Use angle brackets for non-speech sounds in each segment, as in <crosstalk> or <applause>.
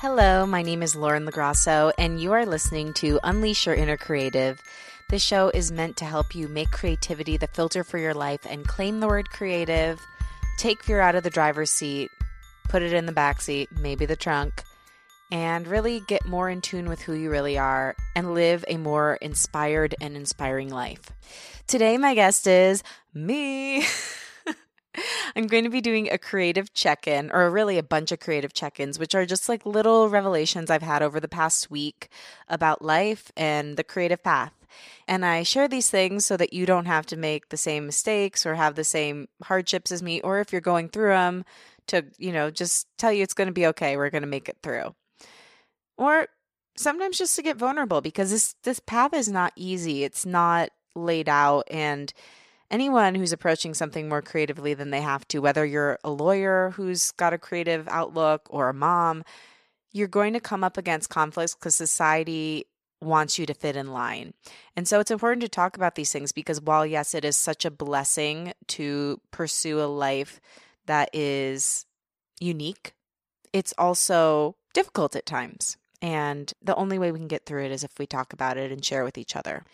Hello, my name is Lauren LoGrasso, and you are listening to Unleash Your Inner Creative. This show is meant to help you make creativity the filter for your life and claim the word creative, take fear out of the driver's seat, put it in the back seat, maybe the trunk, and really get more in tune with who you really are and live a more inspired and inspiring life. Today, my guest is me. <laughs> I'm going to be doing a creative check in, or really a bunch of creative check ins, which are just like little revelations I've had over the past week about life and the creative path. And I share these things so that you don't have to make the same mistakes or have the same hardships as me, or if you're going through them, to, you know, just tell you it's going to be okay. We're going to make it through. Or sometimes just to get vulnerable because this this path is not easy. It's not laid out and anyone who's approaching something more creatively than they have to, whether you're a lawyer who's got a creative outlook or a mom, you're going to come up against conflicts because society wants you to fit in line. And so it's important to talk about these things because while, yes, it is such a blessing to pursue a life that is unique, it's also difficult at times. And the only way we can get through it is if we talk about it and share with each other.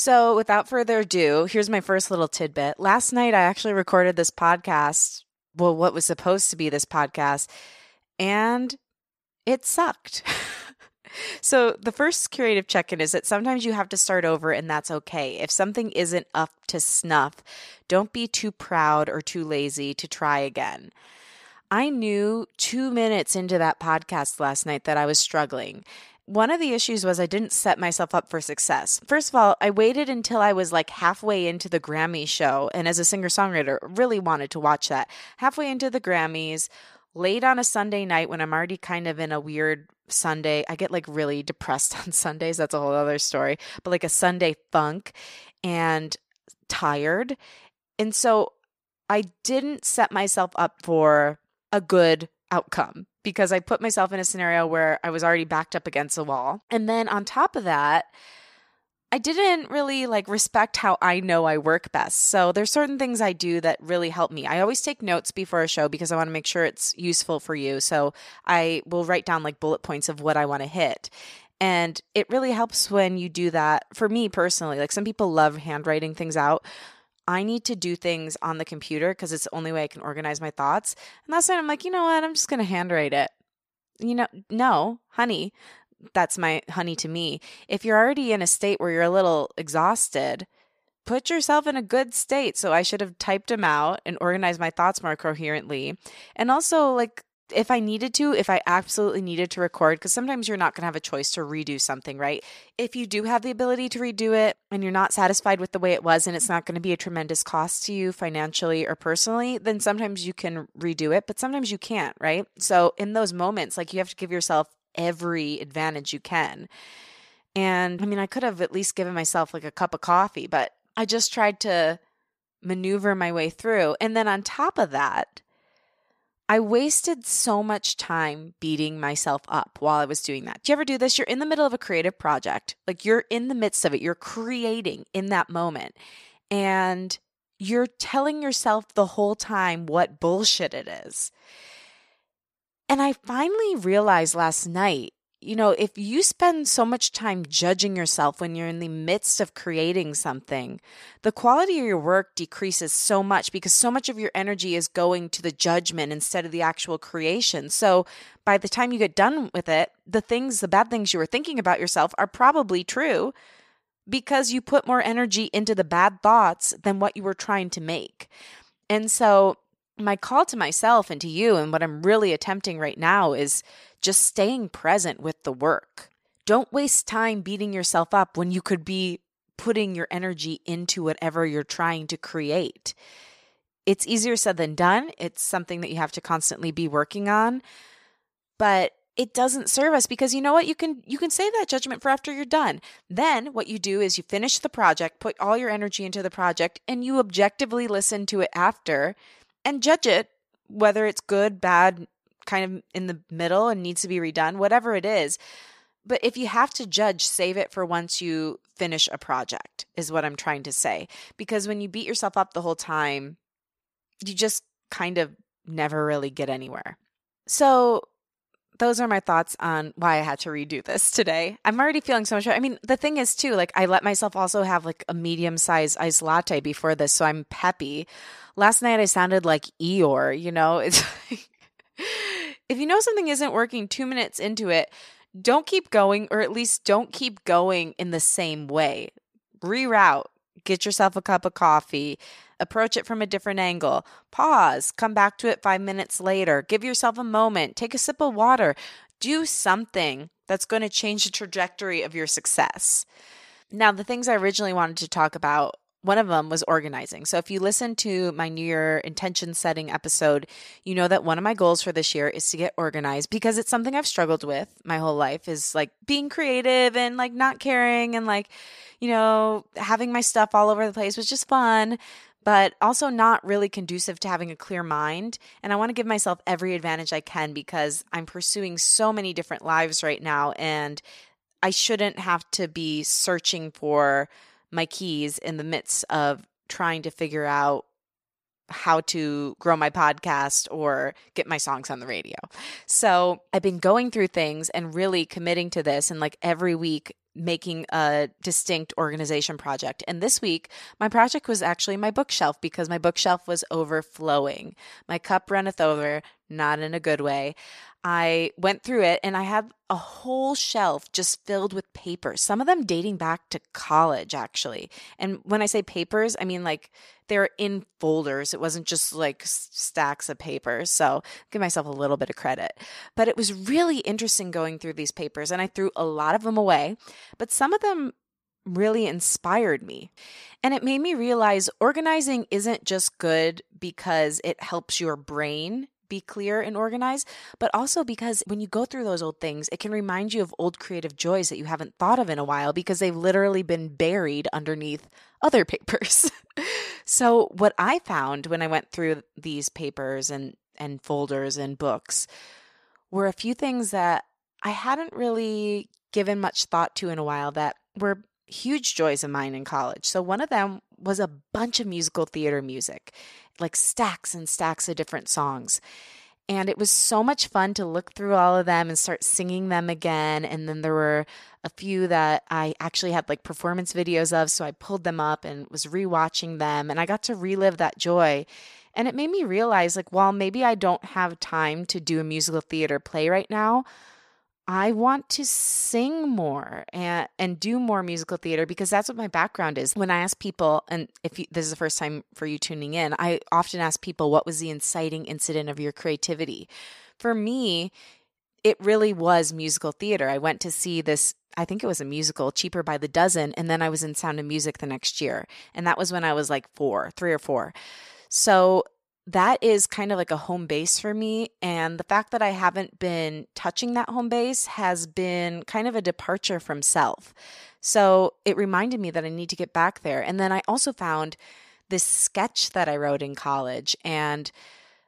So, without further ado, here's my first little tidbit. Last night, I actually recorded this podcast. Well, what was supposed to be this podcast, and it sucked. <laughs> so, the first curative check in is that sometimes you have to start over, and that's okay. If something isn't up to snuff, don't be too proud or too lazy to try again. I knew two minutes into that podcast last night that I was struggling one of the issues was I didn't set myself up for success. First of all, I waited until I was like halfway into the Grammy show. And as a singer songwriter, really wanted to watch that. Halfway into the Grammys, late on a Sunday night when I'm already kind of in a weird Sunday. I get like really depressed <laughs> on Sundays. That's a whole other story. But like a Sunday funk and tired. And so I didn't set myself up for a good outcome because I put myself in a scenario where I was already backed up against a wall. And then on top of that, I didn't really like respect how I know I work best. So there's certain things I do that really help me. I always take notes before a show because I want to make sure it's useful for you. So I will write down like bullet points of what I want to hit. And it really helps when you do that for me personally. Like some people love handwriting things out. I need to do things on the computer because it's the only way I can organize my thoughts. And that's why I'm like, you know what? I'm just going to handwrite it. You know, no, honey, that's my honey to me. If you're already in a state where you're a little exhausted, put yourself in a good state. So I should have typed them out and organized my thoughts more coherently. And also, like, if I needed to, if I absolutely needed to record, because sometimes you're not going to have a choice to redo something, right? If you do have the ability to redo it and you're not satisfied with the way it was and it's not going to be a tremendous cost to you financially or personally, then sometimes you can redo it, but sometimes you can't, right? So in those moments, like you have to give yourself every advantage you can. And I mean, I could have at least given myself like a cup of coffee, but I just tried to maneuver my way through. And then on top of that, I wasted so much time beating myself up while I was doing that. Do you ever do this? You're in the middle of a creative project, like you're in the midst of it, you're creating in that moment, and you're telling yourself the whole time what bullshit it is. And I finally realized last night you know, if you spend so much time judging yourself when you're in the midst of creating something, the quality of your work decreases so much because so much of your energy is going to the judgment instead of the actual creation. So by the time you get done with it, the things, the bad things you were thinking about yourself are probably true because you put more energy into the bad thoughts than what you were trying to make. And so my call to myself and to you, and what I'm really attempting right now is just staying present with the work. Don't waste time beating yourself up when you could be putting your energy into whatever you're trying to create. It's easier said than done. It's something that you have to constantly be working on. But it doesn't serve us because you know what you can you can save that judgment for after you're done then what you do is you finish the project put all your energy into the project and you objectively listen to it after and judge it whether it's good bad kind of in the middle and needs to be redone, whatever it is. But if you have to judge, save it for once you finish a project, is what I'm trying to say. Because when you beat yourself up the whole time, you just kind of never really get anywhere. So, those are my thoughts on why I had to redo this today. I'm already feeling so much. I mean, the thing is too, like I let myself also have like a medium sized iced latte before this, so I'm peppy. Last night I sounded like Eeyore, you know? <laughs> It's like if you know something isn't working 2 minutes into it, don't keep going or at least don't keep going in the same way. Reroute, get yourself a cup of coffee, approach it from a different angle, pause, come back to it 5 minutes later, give yourself a moment, take a sip of water, do something that's going to change the trajectory of your success. Now, the things I originally wanted to talk about one of them was organizing. So if you listen to my New Year intention setting episode, you know that one of my goals for this year is to get organized because it's something I've struggled with my whole life is like being creative and like not caring and like, you know, having my stuff all over the place was just fun, but also not really conducive to having a clear mind. And I want to give myself every advantage I can because I'm pursuing so many different lives right now and I shouldn't have to be searching for my keys in the midst of trying to figure out how to grow my podcast or get my songs on the radio. So I've been going through things and really committing to this and like every week making a distinct organization project. And this week, my project was actually my bookshelf because my bookshelf was overflowing. My cup runneth over, not in a good way. I went through it and I had a whole shelf just filled with papers, some of them dating back to college, actually. And when I say papers, I mean like they're in folders. It wasn't just like stacks of papers. So give myself a little bit of credit. But it was really interesting going through these papers and I threw a lot of them away, but some of them really inspired me. And it made me realize organizing isn't just good because it helps your brain be clear and organized, but also because when you go through those old things, it can remind you of old creative joys that you haven't thought of in a while because they've literally been buried underneath other <laughs> papers. so, what I found when I went through these papers and, and folders and books were a few things that I hadn't really given much thought to in a while that were huge joys of mine in college. So, one of them was a bunch of musical theater music, like stacks and stacks of different songs. And it was so much fun to look through all of them and start singing them again. And then there were a few that I actually had like performance videos of. So I pulled them up and was rewatching them. And I got to relive that joy. And it made me realize like, while maybe I don't have time to do a musical theater play right now, I want to sing more and and do more musical theater because that's what my background is. When I ask people, and if you, this is the first time for you tuning in, I often ask people, "What was the inciting incident of your creativity?" For me, it really was musical theater. I went to see this. I think it was a musical, Cheaper by the Dozen, and then I was in Sound of Music the next year, and that was when I was like four, three or four. So that is kind of like a home base for me. And the fact that I haven't been touching that home base has been kind of a departure from self. So it reminded me that I need to get back there. And then I also found this sketch that I wrote in college. And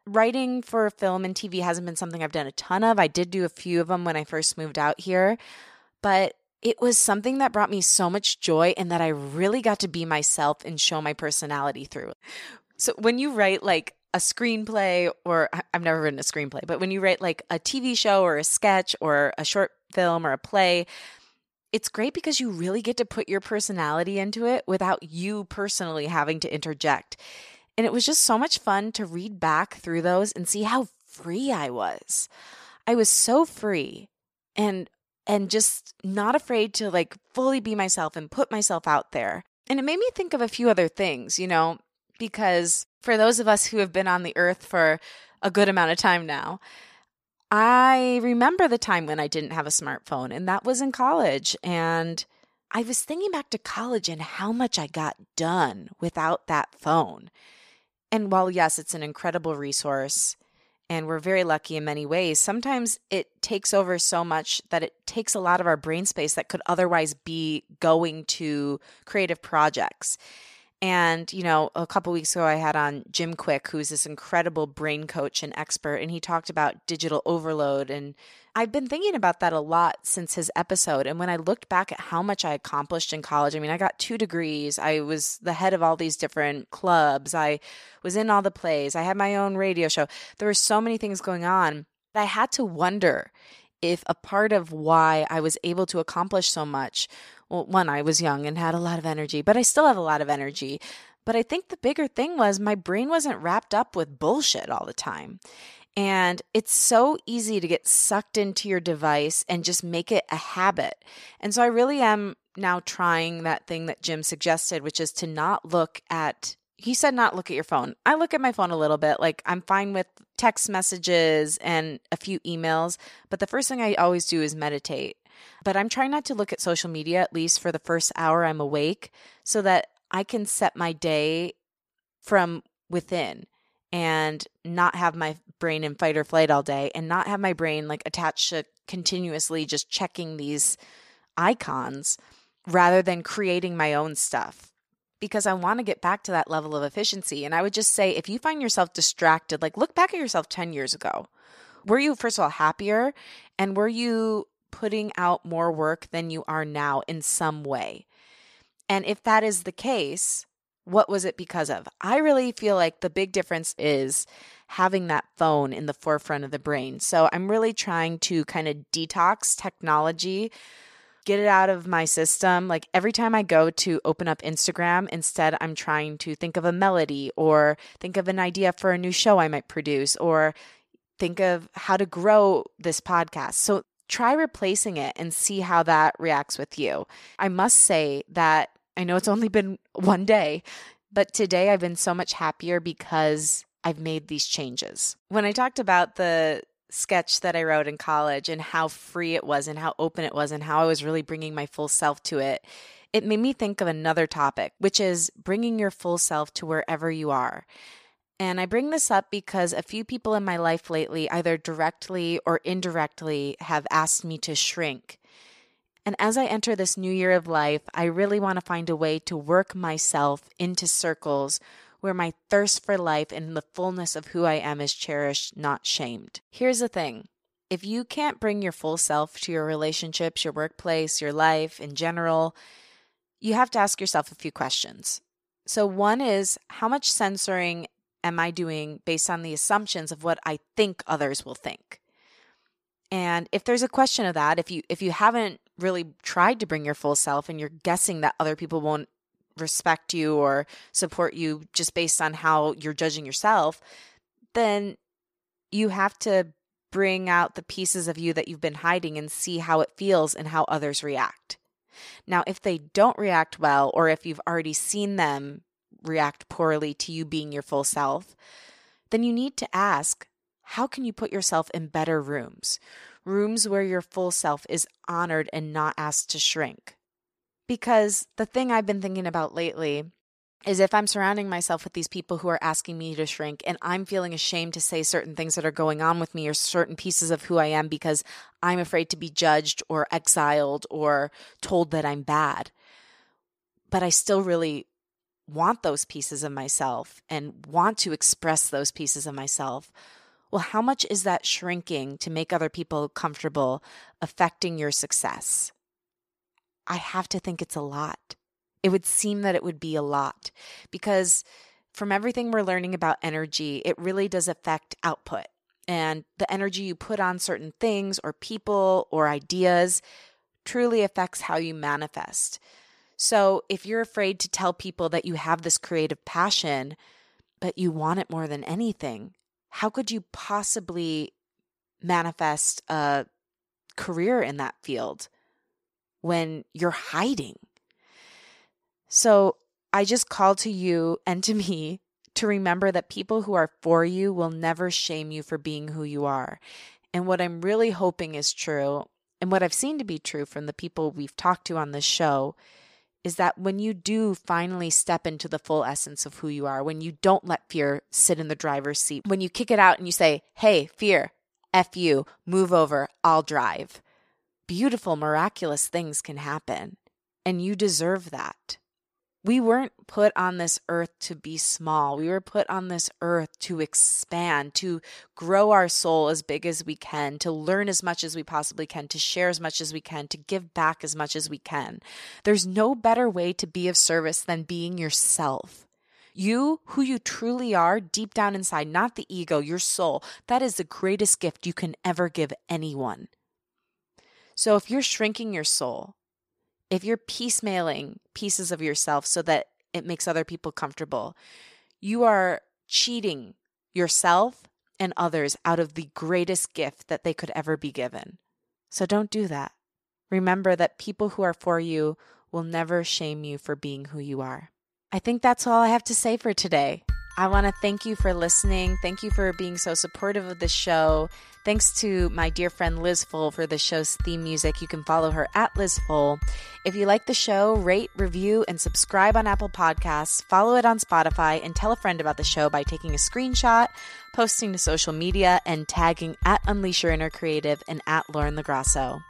writing for film and TV hasn't been something I've done a ton of. I did do a few of them when I first moved out here, but it was something that brought me so much joy and that I really got to be myself and show my personality through. So when you write like a screenplay or I've never written a screenplay, but when you write like a TV show or a sketch or a short film or a play, it's great because you really get to put your personality into it without you personally having to interject. And it was just so much fun to read back through those and see how free I was. I was so free and and just not afraid to like fully be myself and put myself out there. And it made me think of a few other things, you know, because for those of us who have been on the earth for a good amount of time now, I remember the time when I didn't have a smartphone, and that was in college. And I was thinking back to college and how much I got done without that phone. And while, yes, it's an incredible resource, and we're very lucky in many ways, sometimes it takes over so much that it takes a lot of our brain space that could otherwise be going to creative projects. And, you know, a couple weeks ago, I had on Jim Kwik, who's this incredible brain coach and expert, and he talked about digital overload. And I've been thinking about that a lot since his episode. And when I looked back at how much I accomplished in college, I mean, I got two degrees, I was the head of all these different clubs, I was in all the plays, I had my own radio show. There were so many things going on. But I had to wonder if a part of why I was able to accomplish so much, well, one, I was young and had a lot of energy, but I still have a lot of energy. But I think the bigger thing was my brain wasn't wrapped up with bullshit all the time. And it's so easy to get sucked into your device and just make it a habit. And so I really am now trying that thing that Jim suggested, which is to not look at he said not look at your phone. I look at my phone a little bit. Like I'm fine with text messages and a few emails, but the first thing I always do is meditate. But I'm trying not to look at social media at least for the first hour I'm awake so that I can set my day from within and not have my brain in fight or flight all day and not have my brain like attached to continuously just checking these icons rather than creating my own stuff because I want to get back to that level of efficiency. And I would just say if you find yourself distracted, like look back at yourself 10 years ago. Were you, first of all, happier? And were you putting out more work than you are now in some way? And if that is the case, what was it because of? I really feel like the big difference is having that phone in the forefront of the brain. So I'm really trying to kind of detox technology get it out of my system. Like every time I go to open up Instagram, instead I'm trying to think of a melody or think of an idea for a new show I might produce or think of how to grow this podcast. So try replacing it and see how that reacts with you. I must say that I know it's only been <laughs> one day, but today I've been so much happier because I've made these changes. When I talked about the sketch that I wrote in college and how free it was and how open it was and how I was really bringing my full self to it, it made me think of another topic, which is bringing your full self to wherever you are. And I bring this up because a few people in my life lately, either directly or indirectly, have asked me to shrink. And as I enter this new year of life, I really want to find a way to work myself into circles where my thirst for life and the fullness of who I am is cherished, not shamed. Here's the thing if you can't bring your full self to your relationships, your workplace, your life in general, you have to ask yourself a few questions. So, one is how much censoring am I doing based on the assumptions of what I think others will think? And if there's a question of that, if you if you haven't really tried to bring your full self and you're guessing that other people won't respect you or support you just based on how you're judging yourself, then you have to bring out the pieces of you that you've been hiding and see how it feels and how others react. Now, if they don't react well, or if you've already seen them react poorly to you being your full self, then you need to ask how can you put yourself in better rooms? Rooms where your full self is honored and not asked to shrink. Because the thing I've been thinking about lately is if I'm surrounding myself with these people who are asking me to shrink and I'm feeling ashamed to say certain things that are going on with me or certain pieces of who I am because I'm afraid to be judged or exiled or told that I'm bad. But I still really want those pieces of myself and want to express those pieces of myself. Well, how much is that shrinking to make other people comfortable affecting your success? I have to think it's a lot. It would seem that it would be a lot because from everything we're learning about energy, it really does affect output. And the energy you put on certain things or people or ideas truly affects how you manifest. So if you're afraid to tell people that you have this creative passion, but you want it more than anything, how could you possibly manifest a career in that field? when you're hiding. So I just call to you and to me to remember that people who are for you will never shame you for being who you are. And what I'm really hoping is true, and what I've seen to be true from the people we've talked to on this show, is that when you do finally step into the full essence of who you are, when you don't let fear sit in the driver's seat, when you kick it out and you say, hey, fear, F you, move over, I'll drive beautiful, miraculous things can happen. And you deserve that. We weren't put on this earth to be small. We were put on this earth to expand, to grow our soul as big as we can, to learn as much as we possibly can, to share as much as we can, to give back as much as we can. There's no better way to be of service than being yourself. You, who you truly are, deep down inside, not the ego, your soul, that is the greatest gift you can ever give anyone. So if you're shrinking your soul, if you're piecemealing pieces of yourself so that it makes other people comfortable, you are cheating yourself and others out of the greatest gift that they could ever be given. So don't do that. Remember that people who are for you will never shame you for being who you are. I think that's all I have to say for today. I want to thank you for listening. Thank you for being so supportive of the show. Thanks to my dear friend Liz Full for the show's theme music. You can follow her at Liz Full. If you like the show, rate, review, and subscribe on Apple Podcasts. Follow it on Spotify and tell a friend about the show by taking a screenshot, posting to social media, and tagging at Unleash Your Inner Creative and at Lauren LoGrasso.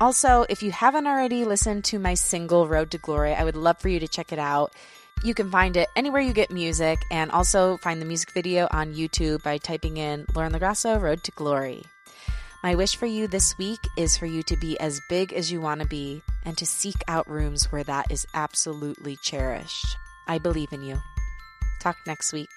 Also, if you haven't already listened to my single Road to Glory, I would love for you to check it out. You can find it anywhere you get music and also find the music video on YouTube by typing in Lauren LoGrasso Road to Glory. My wish for you this week is for you to be as big as you want to be and to seek out rooms where that is absolutely cherished. I believe in you. Talk next week.